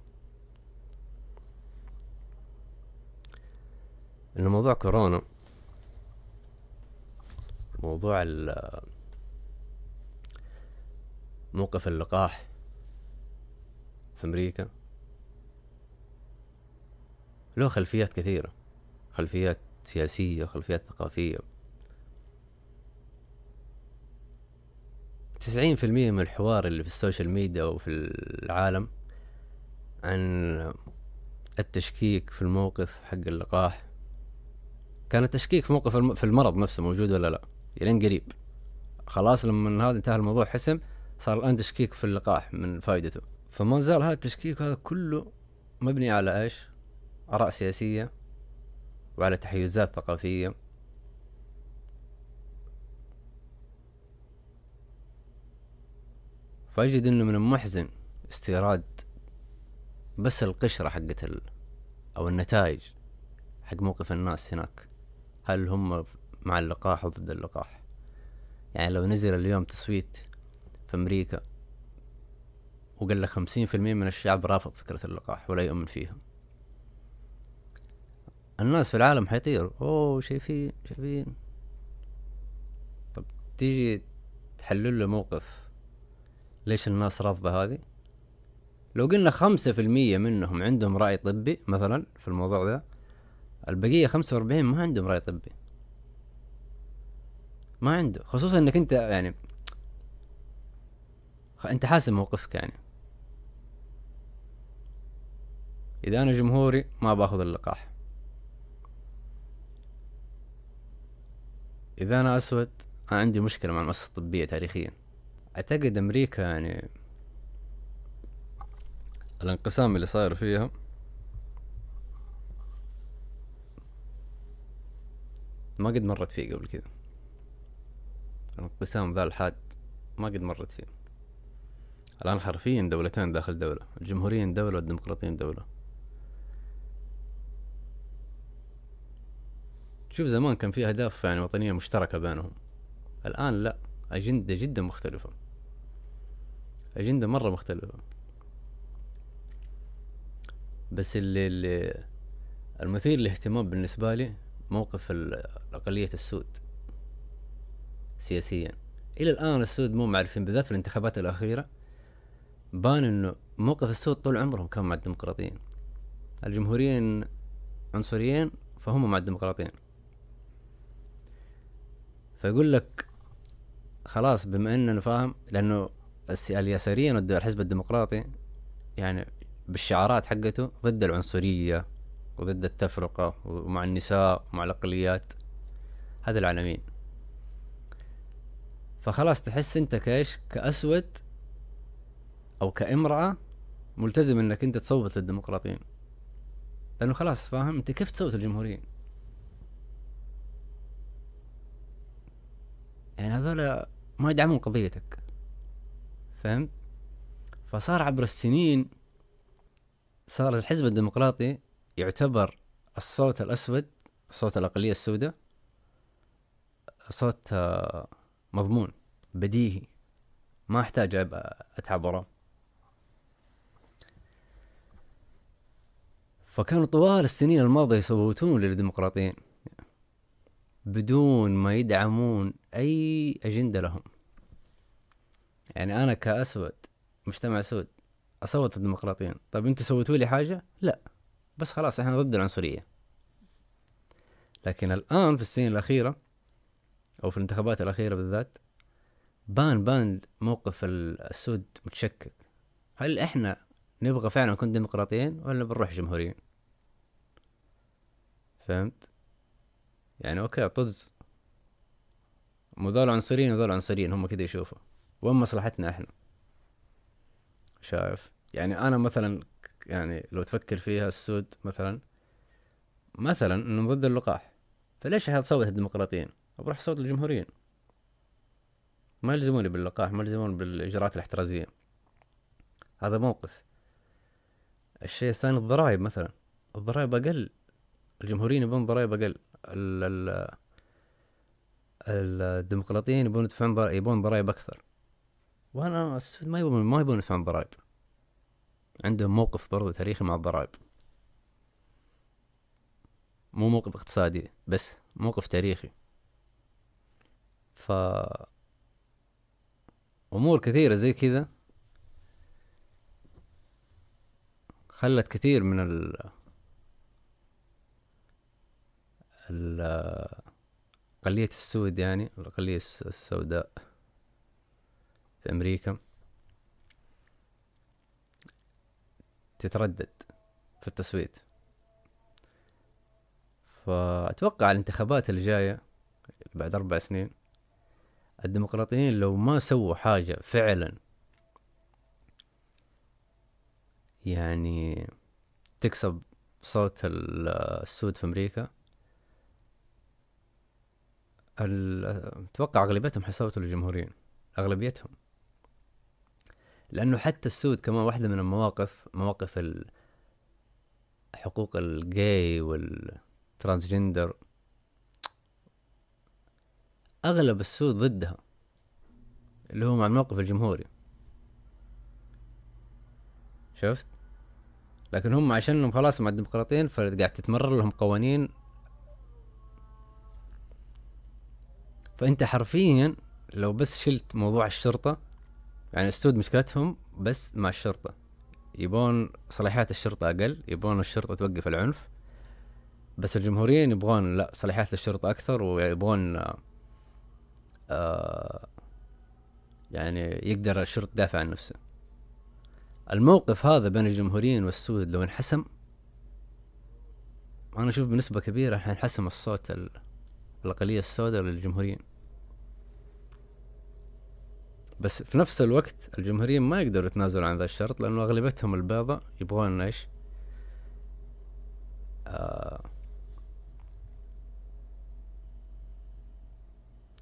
إنه موضوع كورونا موضوع موقف اللقاح في أمريكا. له خلفيات كثيرة خلفيات سياسية خلفيات ثقافية. 90% من الحوار اللي في السوشيال ميديا وفي العالم عن التشكيك في الموقف حق اللقاح. كان التشكيك في موقف الم... في المرض نفسه موجود ولا لا؟ الين قريب. خلاص لما هذا انتهى الموضوع حسم صار الآن تشكيك في اللقاح من فائدته فما زال هذا التشكيك هذا كله مبني على إيش؟ آراء سياسية وعلى تحيزات ثقافية. فأجد إنه من المحزن استيراد بس القشرة حقت ال أو النتائج حق موقف الناس هناك. هل هم مع اللقاح أو ضد اللقاح؟ يعني لو نزل اليوم تصويت في أمريكا وقال لك خمسين في المية من الشعب رافض فكرة اللقاح ولا يؤمن فيها الناس في العالم حيطيروا. أوه شايفين شايفين. طب تيجي تحلل له موقف ليش الناس رافضة هذه؟ لو قلنا خمسة في المية منهم عندهم رأي طبي مثلا في الموضوع ذا البقية خمسة وأربعين ما عندهم رأي طبي. ما عنده خصوصا إنك أنت يعني أنت حاسم موقفك يعني. إذا أنا جمهوري ما باخذ اللقاح. إذا أنا أسود أنا عندي مشكلة مع المؤسسة الطبية تاريخيا. أعتقد أمريكا يعني الانقسام اللي صاير فيها ما قد مرت فيه قبل كذا. الانقسام ذا الحاد ما قد مرت فيه. الآن حرفيا دولتين داخل دولة الجمهوريين دولة والديمقراطيين دولة. شوف زمان كان في أهداف يعني وطنية مشتركة بينهم. الآن لا أجندة جدا مختلفة. أجندة مرة مختلفة. بس اللي, اللي المثير للاهتمام بالنسبة لي موقف الأقلية السود. سياسيا. إلى الآن السود مو معرفين بالذات في الانتخابات الأخيرة بان إنه موقف السود طول عمرهم كان مع الديمقراطيين. الجمهوريين عنصريين فهم مع الديمقراطيين. فيقول لك خلاص بما إننا فاهم لأنه اليساريين ضد الحزب الديمقراطي يعني بالشعارات حقته ضد العنصرية وضد التفرقة ومع النساء ومع الأقليات. هذا العناوين فخلاص تحس أنت كإيش؟ كأسود أو كإمرأة ملتزم إنك أنت تصوت للديمقراطيين. لأنه خلاص فاهم؟ أنت كيف تصوت الجمهوريين يعني هذول ما يدعمون قضيتك. فهمت فصار عبر السنين صار الحزب الديمقراطي يعتبر الصوت الأسود صوت الأقلية السوداء صوت آه، مضمون بديهي. ما أحتاج أتعب وراه. فكانوا طوال السنين الماضية يصوتون للديمقراطيين بدون ما يدعمون أي أجندة لهم. يعني أنا كأسود مجتمع سود أصوت الديمقراطيين. طيب أنتوا سويتوا لي حاجة؟ لا. بس خلاص إحنا ضد العنصرية. لكن الآن في السنين الأخيرة أو في الانتخابات الأخيرة بالذات بان بان موقف السود متشكك. هل إحنا نبغى فعلا نكون ديمقراطيين ولا بنروح جمهوريين؟ فهمت؟ يعني أوكي طز. مو ذول عنصريين وذول عنصريين هم كذا يشوفوا. وين مصلحتنا إحنا؟ شايف؟ يعني أنا مثلا يعني لو تفكر فيها السود مثلا مثلا إنه ضد اللقاح فليش حتصوت الديمقراطيين؟ بروح صوت الجمهوريين. ما يلزموني باللقاح ما يلزموني بالإجراءات الاحترازية. هذا موقف. الشيء الثاني الضرائب مثلا. الضرائب أقل. الجمهوريين يبون ضرائب أقل. ال ال الديمقراطيين يبون يدفعون يبون ضرائب أكثر. السود ما يبون ما يبون يدفعون ضرائب. عندهم موقف برضو تاريخي مع الضرائب. مو موقف اقتصادي بس موقف تاريخي. ف أمور كثيرة زي كذا خلت كثير من ال الأقلية السود يعني الأقلية السوداء. في أمريكا. تتردد في التصويت. فأتوقع الانتخابات الجاية بعد أربع سنين الديمقراطيين لو ما سووا حاجة فعلا يعني تكسب صوت السود في أمريكا. أتوقع أغلبيتهم حيصوتوا للجمهوريين أغلبيتهم. لأنه حتى السود كمان واحدة من المواقف مواقف حقوق الجاي والترانسجندر أغلب السود ضدها اللي هو مع الموقف الجمهوري. شفت؟ لكن هم عشانهم خلاص مع الديمقراطيين فقاعد تتمرر لهم قوانين. فأنت حرفيا لو بس شلت موضوع الشرطة يعني السود مشكلتهم بس مع الشرطة. يبون صلاحيات الشرطة أقل يبون الشرطة توقف العنف بس الجمهوريين يبغون لا صلاحيات الشرطة أكثر ويبغون آه يعني يقدر الشرطة يدافع عن نفسه. الموقف هذا بين الجمهوريين والسود لو انحسم أنا أشوف بنسبة كبيرة حينحسم الصوت الأقلية السوداء للجمهوريين. بس في نفس الوقت الجمهوريين ما يقدروا يتنازلوا عن ذا الشرط لأنه أغلبيتهم البيضة يبغون إيش؟ آه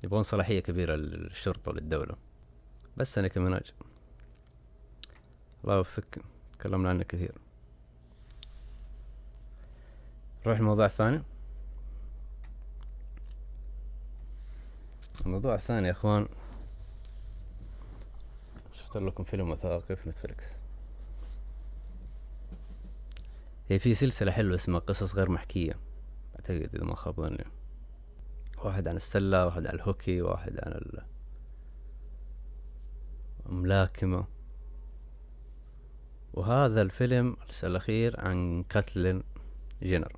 يبغون صلاحية كبيرة للشرطة وللدولة. بس أنا كمناج الله يوفقك تكلمنا عنه كثير. نروح الموضوع الثاني. الموضوع الثاني يا إخوان. شفت لكم فيلم وثائقي في نتفلكس هي في سلسلة حلوة اسمها قصص غير محكية. أعتقد إذا ما خاب ظني واحد عن السلة واحد عن الهوكي واحد عن الملاكمة وهذا الفيلم الأخير عن كاتلين جينر.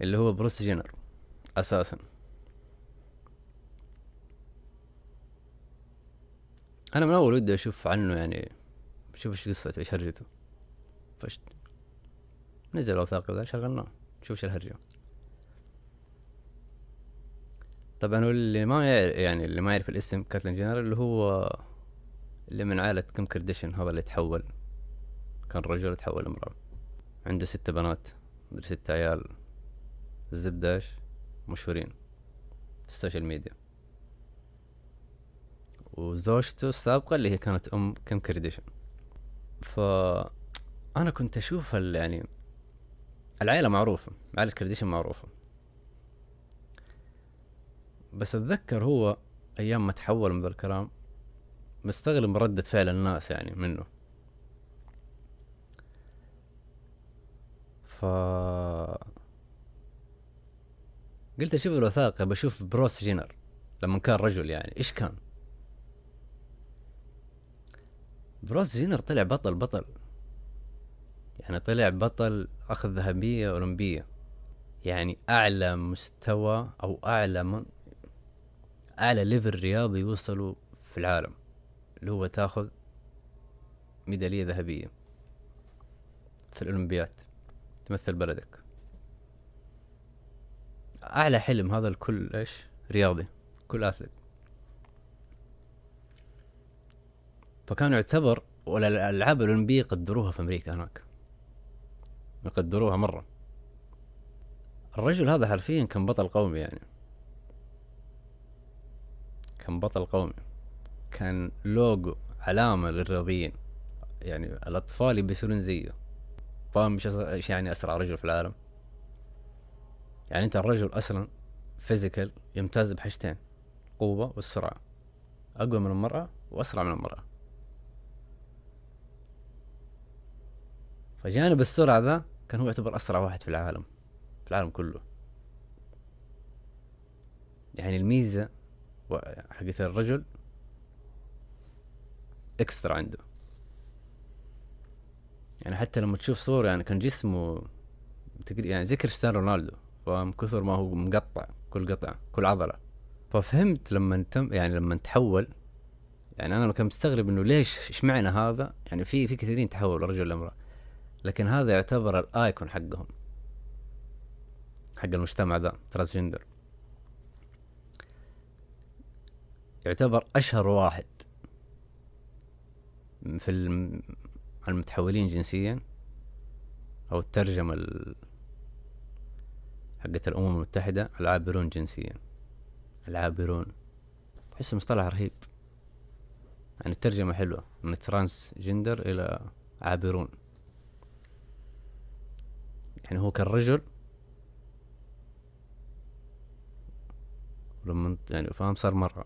اللي هو بروس جينر أساسا. أنا من أول ودي أشوف عنه يعني أشوف إيش قصته إيش هرجته. فشت. نزل وثائقي ذا شغلناه. شوف إيش الهرجة. طبعا هو اللي ما يعرف يعني اللي ما يعرف الاسم كاتلين جينر اللي هو اللي من عائلة كم كرديشن هذا اللي تحول. كان رجل تحول امرأة. عنده ست بنات مدري ست عيال. الزبدة إيش مشهورين في السوشيال ميديا. وزوجته السابقة اللي هي كانت أم كم كرديشن ف أنا كنت أشوف يعني العائلة معروفة عائلة كرديشن معروفة. بس أتذكر هو أيام ما تحول من ذا الكلام مستغرب ردة فعل الناس يعني منه. ف قلت أشوف الوثائقي بشوف بروس جينر لما كان رجل يعني إيش كان؟ بروس جينر طلع بطل بطل. يعني طلع بطل أخذ ذهبية أولمبية. يعني أعلى مستوى أو أعلى من أعلى level رياضي يوصلوا في العالم. اللي هو تاخذ ميدالية ذهبية في الاولمبيات تمثل بلدك. أعلى حلم هذا الكل إيش؟ رياضي. كل اثليت فكان يعتبر والألعاب الأولمبية قدروها في أمريكا هناك. يقدروها مرة. الرجل هذا حرفيا كان بطل قومي يعني. كان بطل قومي. كان لوجو علامة للرياضيين. يعني الأطفال بيصيرون زيه. فاهم إيش يعني أسرع رجل في العالم. يعني أنت الرجل أصلا physical يمتاز بحاجتين. القوة والسرعة. أقوى من المرأة وأسرع من المرأة. فجانب السرعة ذا كان هو يعتبر أسرع واحد في العالم في العالم كله. يعني الميزة حقت الرجل extra عنده. يعني حتى لما تشوف صورة يعني كان جسمه يعني زي كريستيانو رونالدو فاهم كثر ما هو مقطع كل قطعة كل عضلة. ففهمت لما تم يعني لما تحول يعني أنا كنت مستغرب إنه ليش إيش معنى هذا؟ يعني في في كثيرين تحولوا رجل لامرأة. لكن هذا يعتبر ال icon حقهم حق المجتمع ذا transgender يعتبر أشهر واحد في المتحولين جنسيا أو الترجمة ال... حقت الأمم المتحدة العابرون جنسيا. العابرون. تحس مصطلح رهيب. يعني الترجمة حلوة من ترانس جندر إلى عابرون. يعني هو كان رجل لما يعني فاهم صار مرة.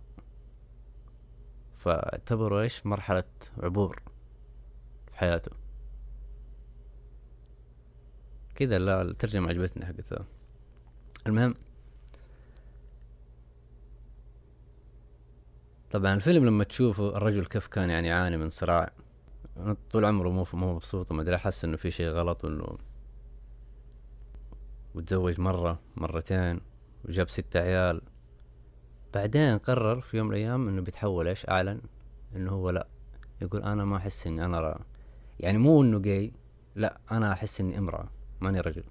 فاعتبروا إيش؟ مرحلة عبور في حياته. كذا لا الترجمة عجبتني حقتها المهم. طبعا الفيلم لما تشوفه الرجل كيف كان يعني يعاني من صراع. طول عمره مو مو مبسوط وما أدري حس إنه في شيء غلط وإنه وتزوج مرة مرتين وجاب ستة عيال. بعدين قرر في يوم من الأيام إنه بيتحول إيش؟ أعلن إنه هو لا. يقول أنا ما أحس إني أنا را. يعني مو إنه جاي لا أنا أحس إني امرأة ماني رجل.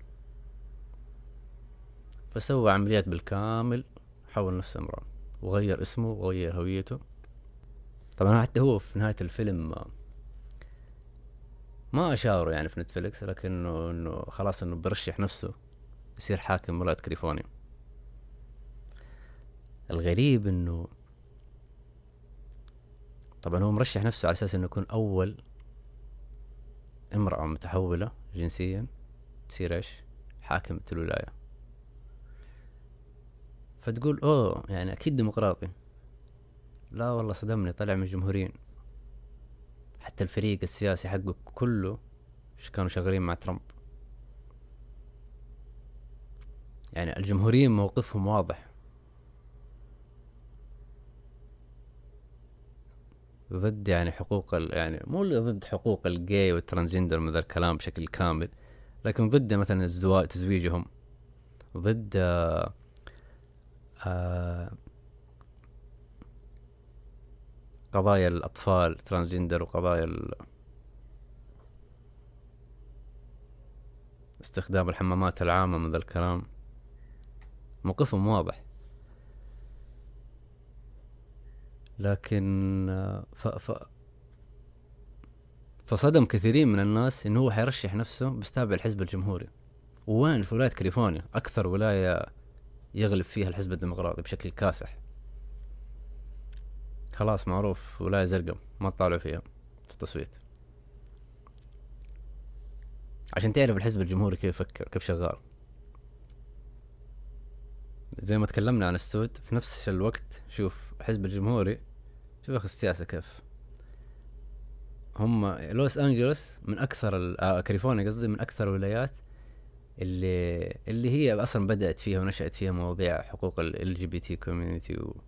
فسوى عمليات بالكامل حول نفسه امرأة. وغير اسمه وغير هويته. طبعا حتى هو في نهاية الفيلم ما اشاره يعني في نتفليكس لكنه إنه خلاص إنه برشح نفسه. يصير حاكم ولاية كاليفورنيا. الغريب إنه طبعا هو مرشح نفسه على أساس إنه يكون أول امرأة متحولة جنسيا تصير إيش؟ حاكمة الولاية. فتقول أوه يعني أكيد ديمقراطي. لا والله صدمني طلع من الجمهوريين. حتى الفريق السياسي حقه كله كانوا شغالين مع ترامب. يعني الجمهوريين موقفهم واضح ضد يعني حقوق ال... يعني مو ضد حقوق ال gay وال transgender من ذا الكلام بشكل كامل لكن ضد مثلا الزواج تزويجهم ضد آه آه قضايا الأطفال transgender وقضايا. استخدام الحمامات العامة من ذا الكلام موقفهم واضح. لكن ف ف فصدم كثيرين من الناس إنه هو حيرشح نفسه بس تابع الحزب الجمهوري. وين في ولاية كاليفورنيا. أكثر ولاية يغلب فيها الحزب الديمقراطي بشكل كاسح. خلاص معروف ولاية زرقاء ما تطالعوا فيها في التصويت. عشان تعرف الحزب الجمهوري كيف يفكر كيف شغال. زي ما تكلمنا عن السود في نفس الوقت شوف الحزب الجمهوري شوف أخي السياسة كيف. هم لوس أنجلوس من أكثر آه كاليفورنيا قصدي من أكثر الولايات اللي اللي هي أصلا بدأت فيها ونشأت فيها مواضيع حقوق ال LGBT community و,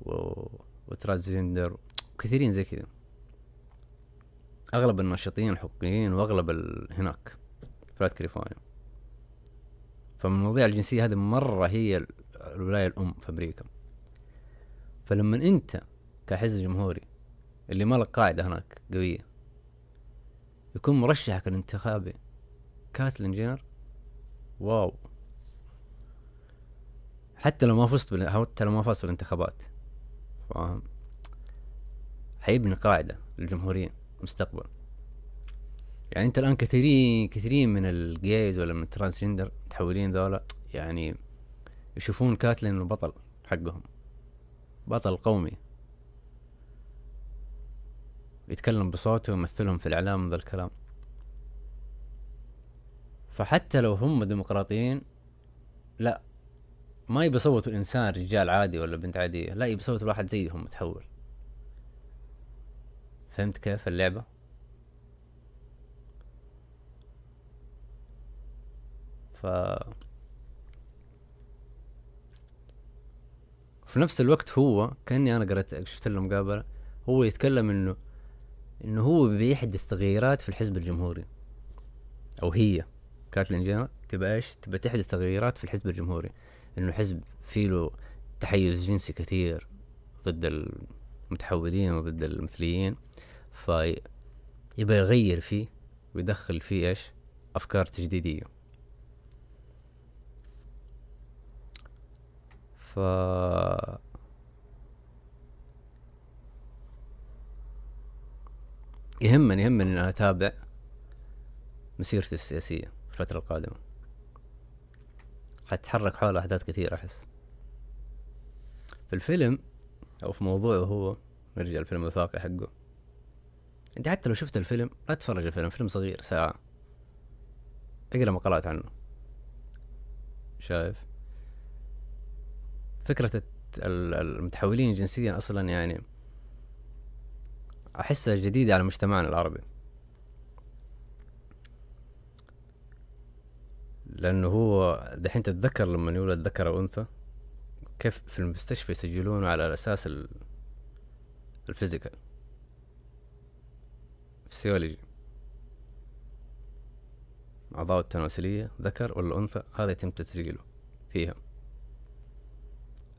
و... و transgender وكثيرين زي كذا. أغلب الناشطين الحقوقيين وأغلب ال... هناك في كاليفورنيا. فمن مواضيع الجنسية هذه مرة هي الولاية الأم في أمريكا. فلما أنت كحزب جمهوري اللي ما لك قاعدة هناك قوية يكون مرشحك الانتخابي كاتلين جينر wow. حتى لو ما فزت بال... حتى لو ما فزت بالانتخابات فاهم؟ حيبني قاعدة للجمهوريين مستقبل يعني انت الان كثيرين كثيرين من ال gays ولا من ال transgender متحولين ذولا يعني يشوفون كاتلين البطل حقهم. بطل قومي. يتكلم بصوته ويمثلهم في الإعلام ذا الكلام. فحتى لو هم ديمقراطيين لا ما يبي يصوتوا انسان رجال عادي ولا بنت عادية لا يبي يصوتوا واحد زيهم متحول. فهمت كيف اللعبة؟ ف في نفس الوقت هو كأني أنا قرأت شفت له مقابله هو يتكلم انه إنه هو بيحدث تغييرات في الحزب الجمهوري. أو هي. كاتلين جينر تبى إيش؟ تبى تحدث تغييرات في الحزب الجمهوري. إنه حزب فيه له تحيز جنسي كثير ضد المتحولين وضد المثليين. فيبى يغير فيه ويدخل فيه إيش؟ أفكار تجديدية. ف يهمني يهمني إن أتابع مسيرتي السياسية في الفترة القادمة. حتتحرك حول أحداث كثيرة أحس. في الفيلم أو في موضوعه هو نرجع الفيلم الوثائقي حقه. أنت حتى لو شفت الفيلم لا تتفرج الفيلم فيلم صغير ساعة. أقرأ مقالات عنه. شايف؟ فكرة المتحولين جنسيا أصلا يعني أحسها جديدة على مجتمعنا العربي. لأنه هو دحين تتذكر لما يولد ذكر أو أنثى كيف في المستشفى يسجلونه على أساس الفيزيكال. فسيولوجي. أعضاء التناسلية ذكر ولا أنثى هذا يتم تسجيله فيها.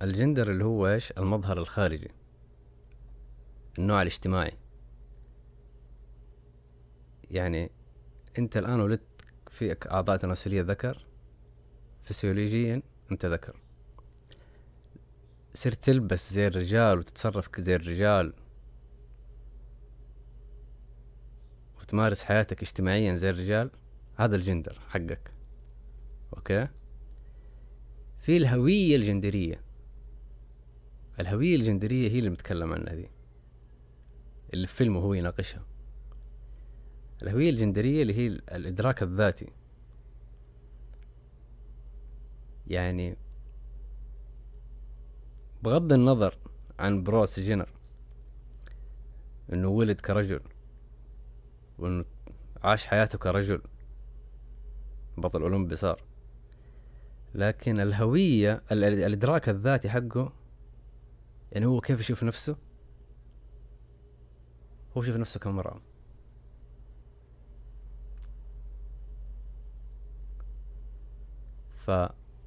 الجندر اللي هو إيش؟ المظهر الخارجي. النوع الاجتماعي. يعني أنت الآن ولدت فيك أعضاء تناسلية ذكر. فسيولوجيا أنت ذكر. صرت تلبس زي الرجال وتتصرف زي الرجال وتمارس حياتك اجتماعيا زي الرجال هذا الجندر حقك. okay؟ في الهوية الجندرية. الهوية الجندرية هي اللي متكلم عنها دي اللي في فيلمه هو يناقشها. الهوية الجندرية اللي هي الإدراك الذاتي. يعني بغض النظر عن بروس جينر إنه ولد كرجل وإنه عاش حياته كرجل بطل أولمبي صار. لكن الهوية الإدراك الذاتي حقه يعني هو كيف يشوف نفسه؟ هو يشوف نفسه كمرأة ف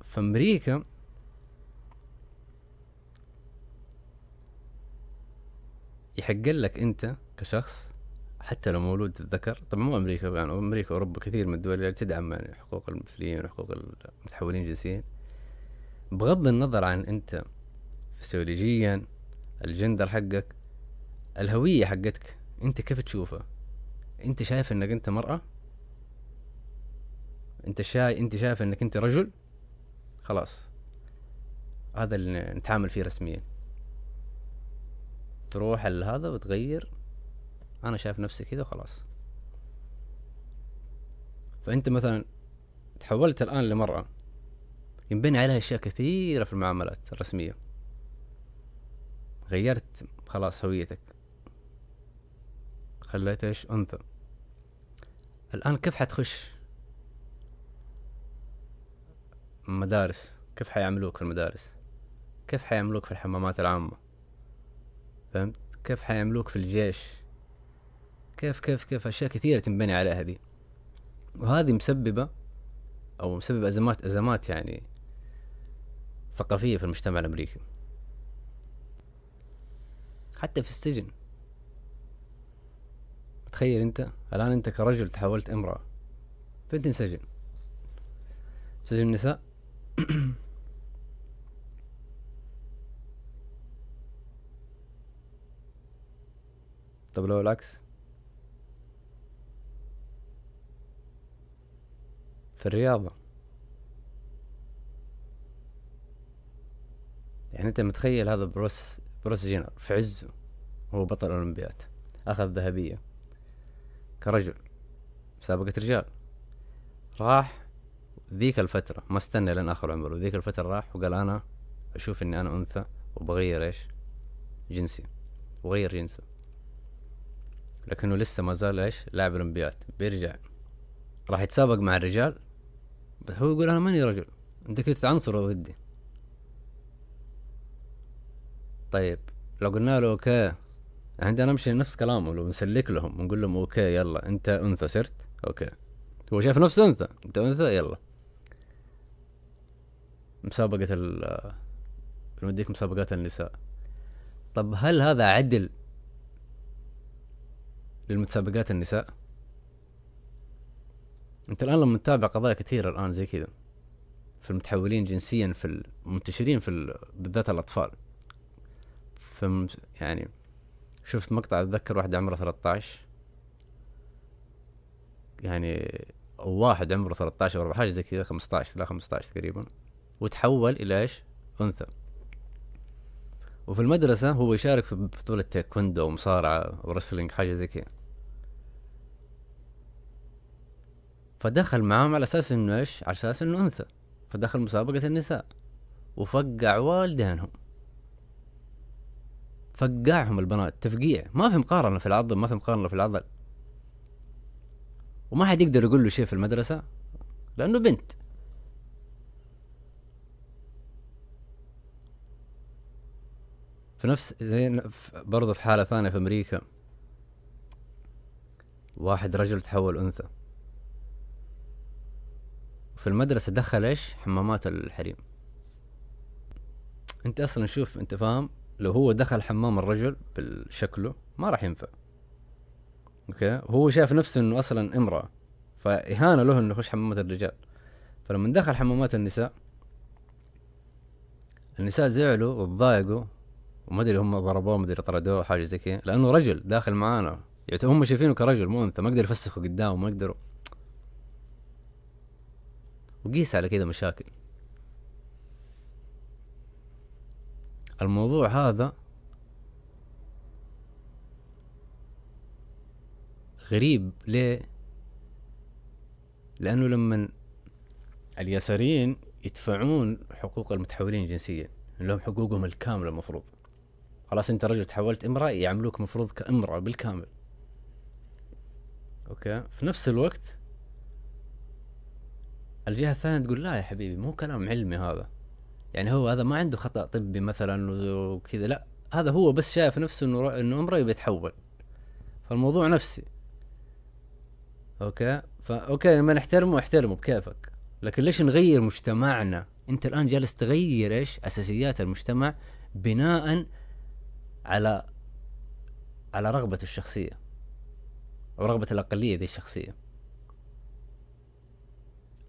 في أمريكا يحق لك أنت كشخص حتى لو مولود ذكر طبعا مو أمريكا يعني أمريكا وأوروبا كثير من الدول اللي تدعم يعني حقوق المثليين وحقوق المتحولين جنسيا بغض النظر عن أنت فسيولوجيا الجندر حقك الهوية حقتك. أنت كيف تشوفها أنت شايف إنك أنت مرأة؟ أنت شايف أنت شايف إنك أنت رجل؟ خلاص. هذا اللي نتعامل فيه رسميا. تروح هذا وتغير. أنا شايف نفسي كذا وخلاص. فأنت مثلا تحولت الآن لمرأة. ينبني عليها أشياء كثيرة في المعاملات الرسمية. غيرت خلاص هويتك. خليت إيش أنثى. الآن كيف حتخش؟ مدارس. كيف حيعملوك في المدارس؟ كيف حيعملوك في الحمامات العامة؟ فهمت؟ كيف حيعملوك في الجيش؟ كيف كيف كيف أشياء كثيرة تنبني عليها دي وهذه مسببة أو مسبب ازمات أزمات يعني ثقافية في المجتمع الأمريكي. حتى في السجن. تخيل انت الآن انت كرجل تحولت امرأة بنت انسجن سجن النساء؟ طب لو العكس؟ في الرياضة. يعني انت متخيل هذا بروس بروس جينر في عزه هو بطل الأولمبياد أخذ ذهبية كرجل مسابقة رجال. راح ذيك الفترة ما استنى لين آخر عمره ذيك الفترة راح وقال أنا أشوف إني أنا أنثى وبغير إيش؟ جنسي وغير جنسه. لكنه لسه ما زال إيش؟ لاعب اولمبياد بيرجع. راح يتسابق مع الرجال هو يقول أنا ماني رجل أنت كنت تعنصر ضدي. طيب لو قلنا له okay عندنا نمشي نفس كلامه لو نسلك لهم ونقول لهم okay يلا أنت أنثى صرت؟ okay. هو شايف نفسه أنثى أنت أنثى؟ يلا. مسابقة ال نوديك مسابقات النساء. طب هل هذا عدل للمتسابقات النساء؟ أنت الآن لما تتابع قضايا كثيرة الآن زي كذا في المتحولين جنسيا في المنتشرين في بالذات الأطفال. في يعني شفت مقطع أتذكر واحد عمره 13 يعني واحد عمره 13 أو حاجة زي كذا 15 لا 15 تقريبا. وتحول إلى إيش؟ أنثى. وفي المدرسة هو يشارك في بطولة تايكوندو ومصارعة ورسلينج حاجة زي كذا. فدخل معاهم على أساس إنه إيش؟ على أساس إنه أنثى. فدخل مسابقة النساء. وفقع والدينهم. فقعهم البنات تفقيع. ما في مقارنة في العضل ما في مقارنة في العضل. وما حد يقدر يقول له شيء في المدرسة لأنه بنت. في نفس زي برضه في حالة ثانية في أمريكا. واحد رجل تحول أنثى. في المدرسة دخل إيش؟ حمامات الحريم. أنت أصلا شوف أنت فاهم؟ لو هو دخل حمام الرجل بشكله ما راح ينفع. أوكي؟ هو شايف نفسه إنه أصلا امرأة فإهانة له إنه يخش حمامات الرجال. فلما دخل حمامات النساء النساء زعلوا وتضايقوا وما أدري هم ضربوه ما أدري طردوه حاجة زي كذا لأنه رجل داخل معانا. يعني هم شايفينه كرجل مو أنثى ما يقدر يفسخوا قدامه ما يقدروا وقيس على كذا مشاكل. الموضوع هذا غريب. ليه؟ لأنه لما اليساريين يدفعون حقوق المتحولين جنسيا لهم حقوقهم الكاملة المفروض. خلاص أنت رجل تحولت امرأة يعاملوك مفروض كامرأة بالكامل. okay؟ في نفس الوقت الجهة الثانية تقول لا يا حبيبي مو كلام علمي هذا. يعني هو هذا ما عنده خطأ طبي مثلا وكذا لا هذا هو بس شايف نفسه إنه إنه امراه يبي يتحول. فالموضوع نفسي. okay؟ فا okay لما نحترمه احترمه بكيفك. لكن ليش نغير مجتمعنا؟ أنت الآن جالس تغير إيش؟ أساسيات المجتمع بناء على على رغبة الشخصية. أو رغبة الأقلية دي الشخصية.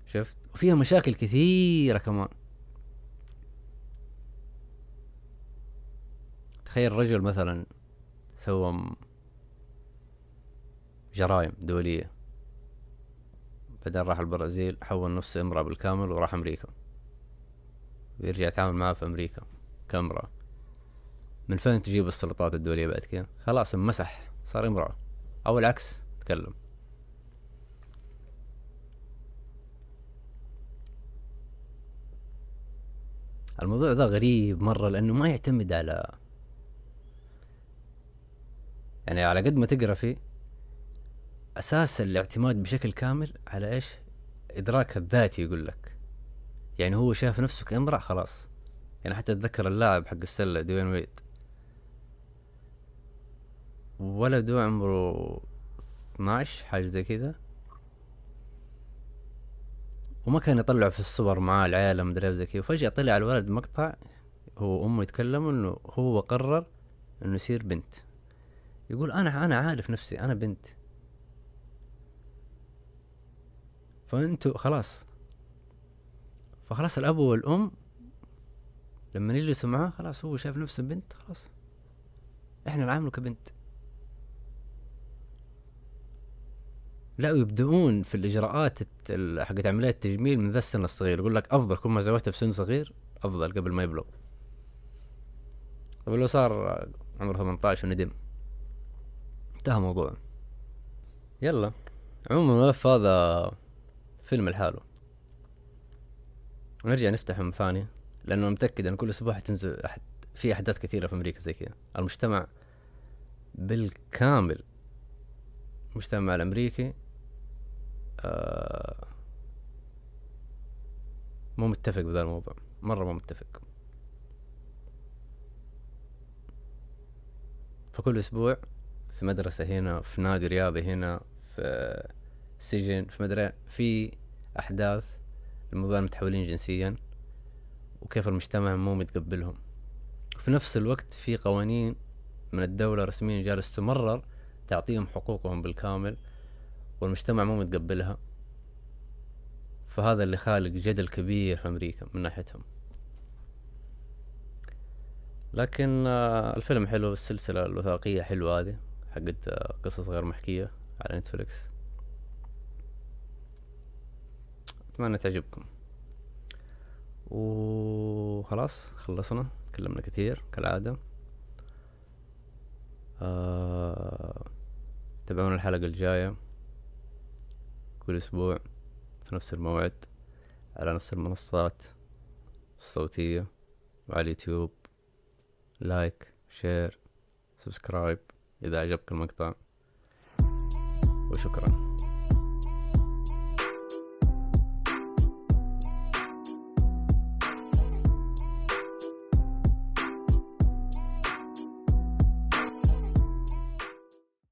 شفت؟ وفيها مشاكل كثيرة كمان. تخيل رجل مثلا سوى جرائم دولية بعدين راح البرازيل حول نفسه امرأة بالكامل وراح أمريكا. ويرجع يتعامل معاه في أمريكا كامرأة من فين تجيب السلطات الدولية بعد كذا خلاص انمسح صار امرأة. أو العكس تكلم. الموضوع ذا غريب مرة لأنه ما يعتمد على يعني على قد ما تقرأ فيه أساس الاعتماد بشكل كامل على إيش؟ إدراك الذاتي يقول لك. يعني هو شايف نفسه كامرأة خلاص. يعني حتى أتذكر اللاعب حق السلة دوين ويد. ولده عمره 12 حاجة زي كذا. وما كان يطلع في الصور معاه العيلة مدري زي كذا. وفجأة طلع الولد مقطع هو وأمه يتكلموا إنه هو قرر إنه يصير بنت. يقول أنا أنا عارف نفسي أنا بنت. فأنتوا خلاص. فخلاص الأب والأم لما يجلسوا معاه خلاص هو شايف نفسه بنت خلاص. إحنا نعامله كبنت. لا ويبدؤون في الإجراءات حقت عملية التجميل من ذا السن الصغير. يقول لك أفضل كل ما زوجته في سن صغير أفضل قبل ما يبلغ. طيب لو صار عمره 18 وندم. انتهى الموضوع يلا. عموما الملف هذا فيلم لحاله. ونرجع نفتحه من ثانية لأنه متأكد أن كل أسبوع حتنزل أحد في أحداث كثيرة في أمريكا زي كذا. المجتمع بالكامل المجتمع الأمريكي آه مو متفق بهذا الموضوع. مرة مو متفق. فكل أسبوع في مدرسة هنا في نادي رياضي هنا في سجن في مدرسة في أحداث الموضوع المتحولين جنسيا وكيف المجتمع مو متقبلهم. وفي نفس الوقت في قوانين من الدولة رسميا جالس تمرر تعطيهم حقوقهم بالكامل والمجتمع مو متقبلها. فهذا اللي خالق جدل كبير في أمريكا من ناحيتهم. لكن آه، الفيلم حلو السلسلة الوثائقية حلوة هذه. حقت قصص غير محكية على نتفليكس أتمنى تعجبكم. وخلاص خلصنا تكلمنا كثير كالعادة. آه... تابعونا الحلقة الجاية. كل أسبوع في نفس الموعد على نفس المنصات الصوتية وعلى اليوتيوب. like share subscribe إذا عجبك المقطع. وشكرا.